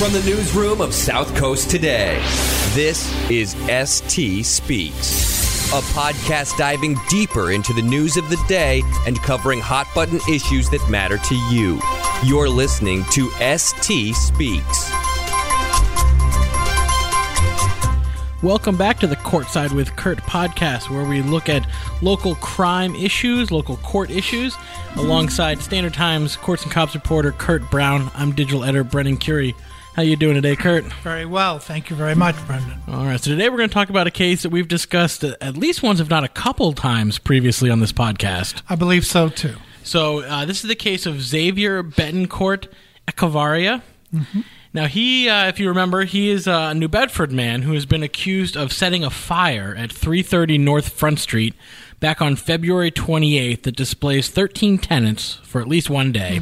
From the newsroom of South Coast Today, this is ST Speaks, a podcast diving deeper into the news of the day and covering hot button issues that matter to you. You're listening to ST Speaks. Welcome back to the Courtside with Curt podcast, where we look at local crime issues, local court issues, alongside Standard Times Courts and Cops reporter Curt Brown. I'm digital editor Brendan Curie. How you doing today, Curt? Very well. Thank you very much, Brendan. All right. So today we're going to talk about a case that we've discussed at least once, if not a couple times previously on this podcast. I believe so too. So uh, this is the case of Xavier Betancourt Echevarria. Now he, uh, if you remember, he is a New Bedford man who has been accused of setting a fire at 330 North Front Street back on February 28th that displaced 13 tenants for at least one day.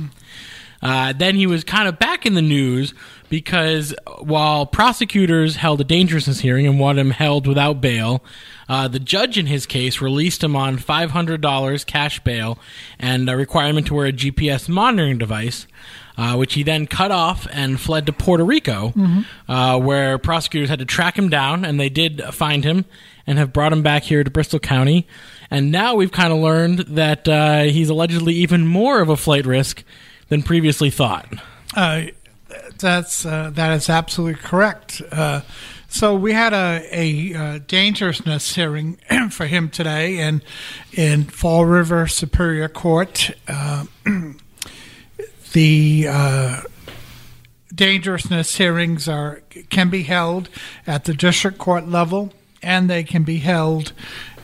Uh, then he was kind of back in the news because while prosecutors held a dangerousness hearing and wanted him held without bail, uh, the judge in his case released him on $500 cash bail and a requirement to wear a GPS monitoring device. Uh, which he then cut off and fled to Puerto Rico, uh, where prosecutors had to track him down, and they did find him and have brought him back here to Bristol County. And now we've kind of learned that uh, he's allegedly even more of a flight risk than previously thought. Uh, that's uh, that is absolutely correct. Uh, so we had a, a uh, dangerousness hearing for him today, in in Fall River Superior Court. Uh, the uh, dangerousness hearings are can be held at the district court level, and they can be held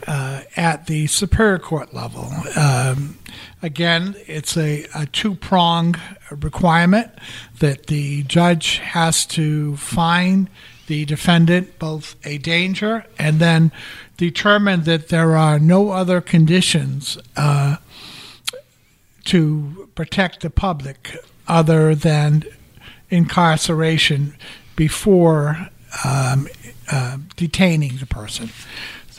uh, at the superior court level. Um, again, it's a, a two prong requirement that the judge has to find the defendant both a danger and then determine that there are no other conditions uh, to protect the public other than incarceration before um, uh, detaining the person.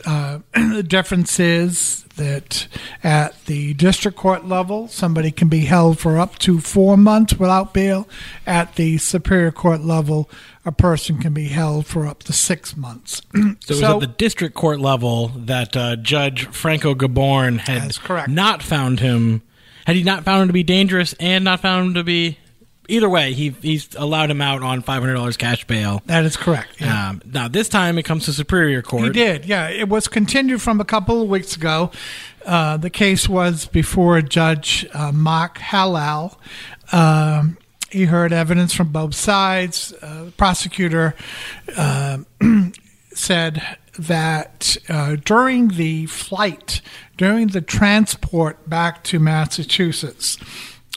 Uh, the difference is that at the district court level, somebody can be held for up to four months without bail. At the superior court level, a person can be held for up to six months. So it was at the district court level that uh, Judge Franco Gobourne had not found him. Had he not found him to be dangerous and not found him to be. Either way, he he's allowed him out on five hundred dollars cash bail. that is correct. yeah. Um, now this time it comes to Superior Court. He did, yeah. It was continued from a couple of weeks ago. Uh, the case was before Judge uh, Mark Hallal. Um, he heard evidence from both sides. Uh, the prosecutor uh, said that uh, during the flight, during the transport back to Massachusetts,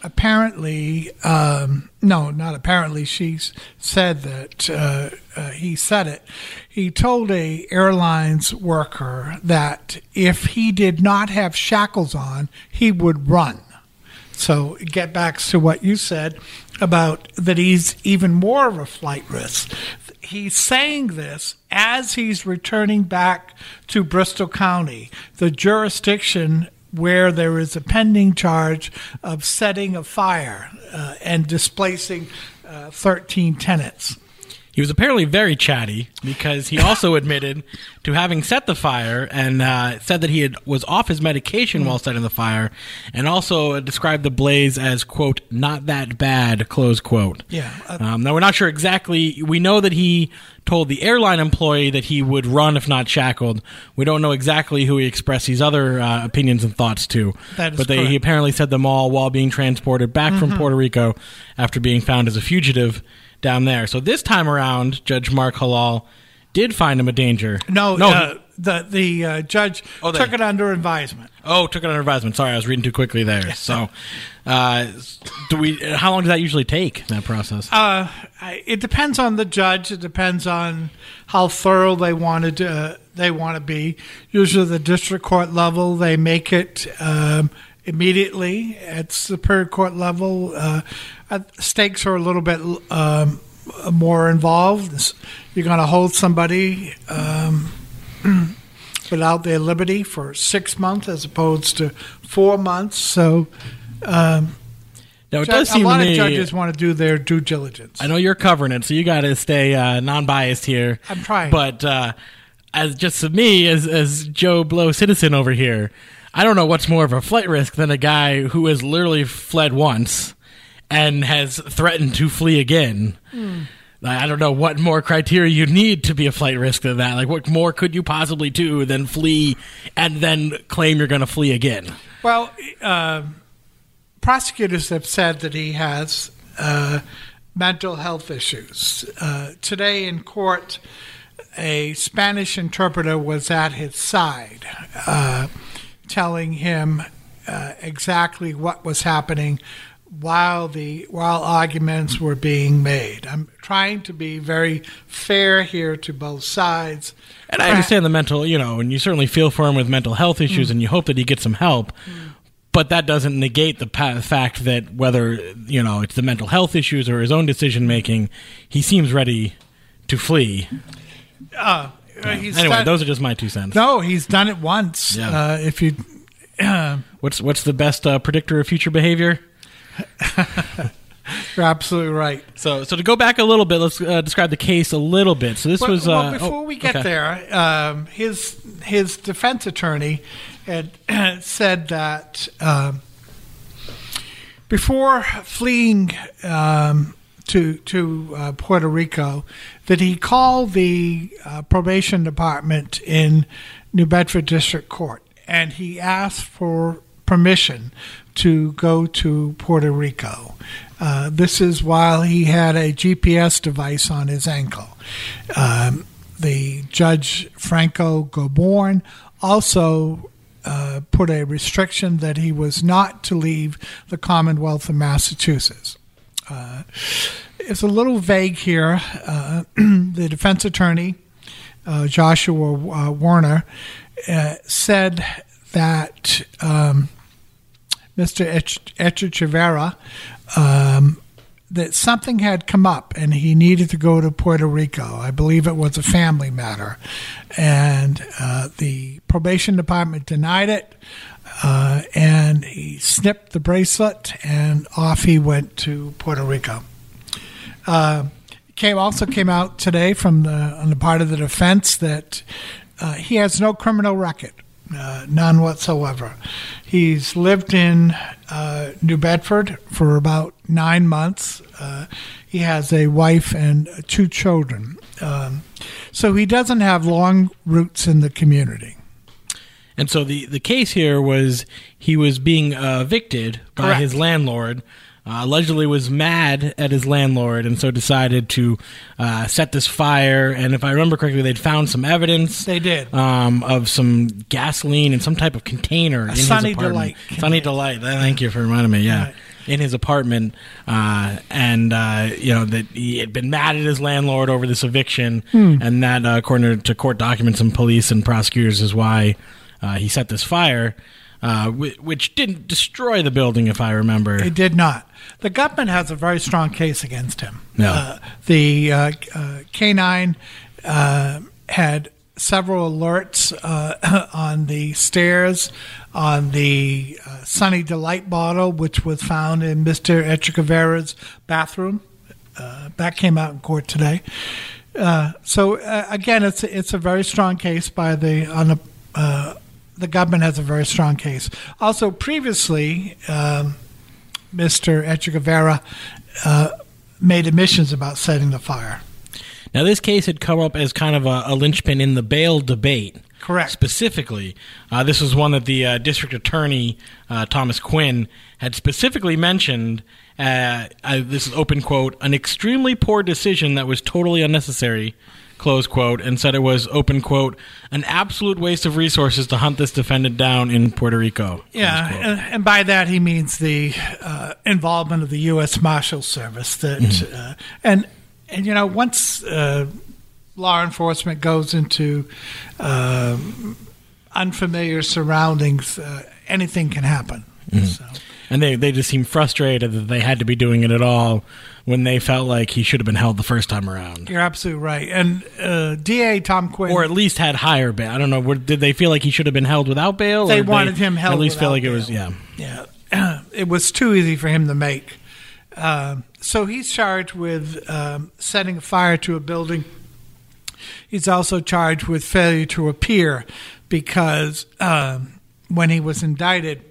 apparently, um, no, not apparently, she said that uh, uh, he said it. He told a airlines worker that if he did not have shackles on, he would run. So get back to what you said about that he's even more of a flight risk. He's saying this as he's returning back to Bristol County, the jurisdiction where there is a pending charge of setting a fire uh, and displacing uh, 13 tenants. He was apparently very chatty because he also admitted to having set the fire and uh, said that he had, was off his medication while setting the fire, and also described the blaze as "quote not that bad." Close quote. Yeah, uh, Um, now we're not sure exactly. We know that he told the airline employee that he would run if not shackled. We don't know exactly who he expressed these other uh, opinions and thoughts to. That is but they, he apparently said them all while being transported back from Puerto Rico after being found as a fugitive down there. So this time around, Judge Mark Hallal did find him a danger. No, no. uh, the the uh, judge Oh, they- took it under advisement. oh, took it under advisement. Sorry, I was reading too quickly there. So, uh, do we? How long does that usually take? That process? Uh, it depends on the judge. It depends on how thorough they wanted to, uh, they want to be. Usually, the district court level, they make it um, immediately. At superior court level, uh, stakes are a little bit um, more involved. You're going to hold somebody um, without their liberty for six months as opposed to four months. So. Um, Now, it does seem a lot to of judges want to do their due diligence. I know you're covering it, so you got to stay uh, non-biased here. I'm trying. But uh, as just to me, as as Joe Blow citizen over here, I don't know what's more of a flight risk than a guy who has literally fled once and has threatened to flee again. I I don't know what more criteria you need to be a flight risk than that. Like, what more could you possibly do than flee and then claim you're going to flee again? Well, uh, prosecutors have said that he has uh, mental health issues. Uh, today in court, a Spanish interpreter was at his side, uh, telling him uh, exactly what was happening while the while arguments were being made. I'm trying to be very fair here to both sides. And I understand the mental, you know, and you certainly feel for him with mental health issues, and you hope that he gets some help. But that doesn't negate the pa- fact that whether you know it's the mental health issues or his own decision making, he seems ready to flee. Uh, he's anyway, done- those are just my two cents. no, he's done it once. Yeah. Uh, if you What's what's the best uh, predictor of future behavior? You're absolutely right. So, so to go back a little bit, let's uh, describe the case a little bit. So this Well, was. well, uh, before oh, we get okay. there, um, his his defense attorney had said that um, before fleeing um, to to uh, Puerto Rico, that he called the uh, probation department in New Bedford District Court and he asked for permission to go to Puerto Rico. Uh, this is while he had a GPS device on his ankle. Um, the judge Franco Gobourne also uh, put a restriction that he was not to leave the Commonwealth of Massachusetts. Uh, it's a little vague here. Uh, the defense attorney, uh, Joshua uh, Warner, uh, said that um, Mr. Ech- Echevarria um, that something had come up and he needed to go to Puerto Rico. I believe it was a family matter. And uh, the probation department denied it. Uh, and he snipped the bracelet and off he went to Puerto Rico. Uh, came also came out today from the on the part of the defense that uh, he has no criminal record, uh, none whatsoever. He's lived in uh, New Bedford for about nine months. Uh, he has a wife and two children, um, so he doesn't have long roots in the community. And so the, the case here was he was being uh, evicted by Correct. his landlord. Uh, allegedly was mad at his landlord and so decided to uh, set this fire. And if I remember correctly, they'd found some evidence. They did. um, of some gasoline in some type of container in Sunny his apartment. Sunny Delight Sunny delight. Thank you for reminding me. Yeah. Right. In his apartment, uh, and uh, you know that he had been mad at his landlord over this eviction, Hmm. and that, uh, according to court documents and police and prosecutors, is why uh, he set this fire, uh, whi- which didn't destroy the building, if I remember. He did not. The government has a very strong case against him. No. Uh, the uh, uh, K9 uh, had several alerts uh, on the stairs, on the uh, Sunny Delight bottle, which was found in Mr. Echevarria's bathroom. Uh, that came out in court today. Uh, so uh, again, it's it's a very strong case by the on the uh, the government has a very strong case. Also, previously, um, Mr. Echevarria uh, made admissions about setting the fire. Now, this case had come up as kind of a, a linchpin in the bail debate. Correct. Specifically, uh, this was one that the uh, district attorney uh, Thomas Quinn had specifically mentioned. Uh, uh, this is open quote: an extremely poor decision that was totally unnecessary. Close quote, and said it was open quote an absolute waste of resources to hunt this defendant down in Puerto Rico. Yeah, and, and by that he means the uh, involvement of the U.S. Marshal Service. That uh, and and you know once uh, law enforcement goes into uh, unfamiliar surroundings, uh, anything can happen. So. and they they just seemed frustrated that they had to be doing it at all when they felt like he should have been held the first time around. You're absolutely right. And uh, DA Tom Quinn, or at least had higher bail. I don't know. Were, did they feel like he should have been held without bail? They or did wanted him held At least feel without like it was bail. yeah. yeah, it was too easy for him to make. Um, so he's charged with um, setting a fire to a building. He's also charged with failure to appear because um, when he was indicted,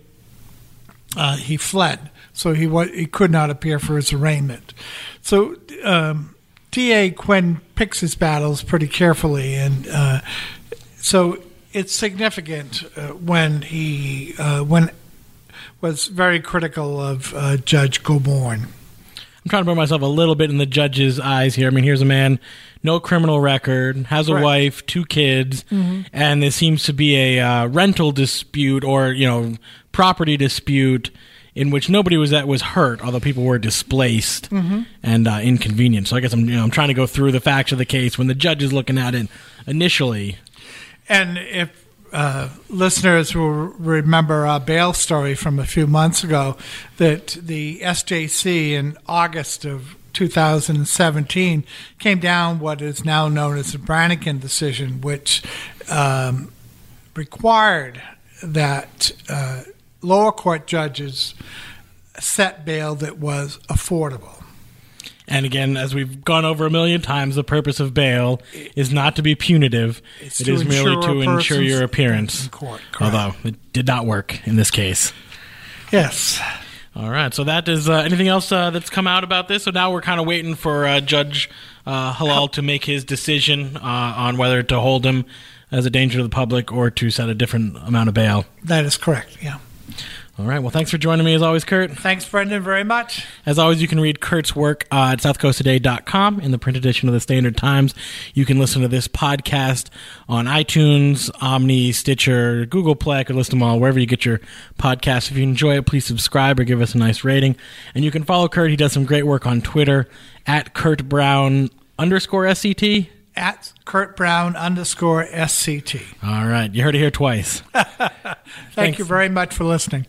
uh, he fled, so he wa- he could not appear for his arraignment. So um, DA Quinn picks his battles pretty carefully, and uh, so it's significant uh, when he uh, when was very critical of uh, Judge Gobourne. I'm trying to put myself a little bit in the judge's eyes here. I mean, here's a man, no criminal record, has a Correct. wife, two kids, and there seems to be a uh, rental dispute or you know property dispute in which nobody was that was hurt, although people were displaced and uh, inconvenienced. So I guess I'm you know I'm trying to go through the facts of the case when the judge is looking at it initially. And if uh, listeners will remember our bail story from a few months ago, that the SJC in August of 2017 came down what is now known as the Brangan decision, which um, required that uh, lower court judges set bail that was affordable. And again, as we've gone over a million times, the purpose of bail is not to be punitive. It's It is merely to ensure your appearance. in court. Although it did not work in this case. Yes. All right. So that is uh, anything else uh, that's come out about this. So now we're kind of waiting for uh, Judge uh, Hallal to make his decision uh, on whether to hold him as a danger to the public or to set a different amount of bail. That is correct. Yeah. All right. Well, thanks for joining me as always, Curt. Thanks, Brendan, very much. As always, you can read Curt's work uh, at southcoasttoday.com in the print edition of the Standard Times. You can listen to this podcast on iTunes, Omny, Stitcher, Google Play. I could list them all wherever you get your podcasts. If you enjoy it, please subscribe or give us a nice rating. And you can follow Curt. He does some great work on Twitter at Curt Brown underscore SCT. At Curt Brown underscore SCT. All right. You heard it here twice. Thank Thanks. you very much for listening.